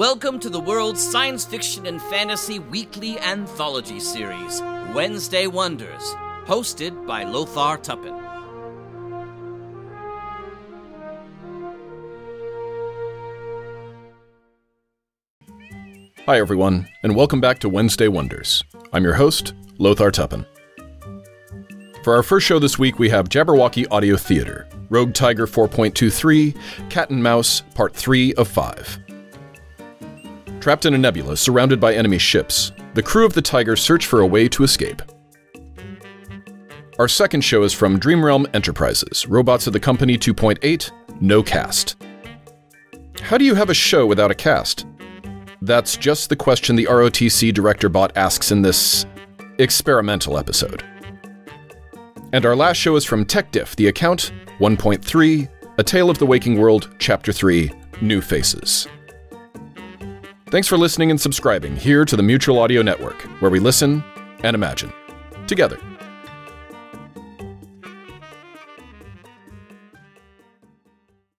Welcome to the world's science fiction and fantasy weekly anthology series, Wednesday Wonders, hosted by Lothar Tuppen. Hi, everyone, and welcome back to Wednesday Wonders. I'm your host, Lothar Tuppen. For our first show this week, we have Jabberwocky Audio Theater, Rogue Tiger 4.23, Cat and Mouse, Part 3 of 5. Trapped in a nebula surrounded by enemy ships, the crew of the Tiger search for a way to escape. Our second show is from Dreamrealm Enterprises, Robots of the Company 2.8, No Cast. How do you have a show without a cast? That's just the question the ROTC director bot asks in this experimental episode. And our last show is from TechDiff, the account 1.3, A Tale of the Waking World, Chapter 3, New Faces. Thanks for listening and subscribing here to the Mutual Audio Network, where we listen and imagine together.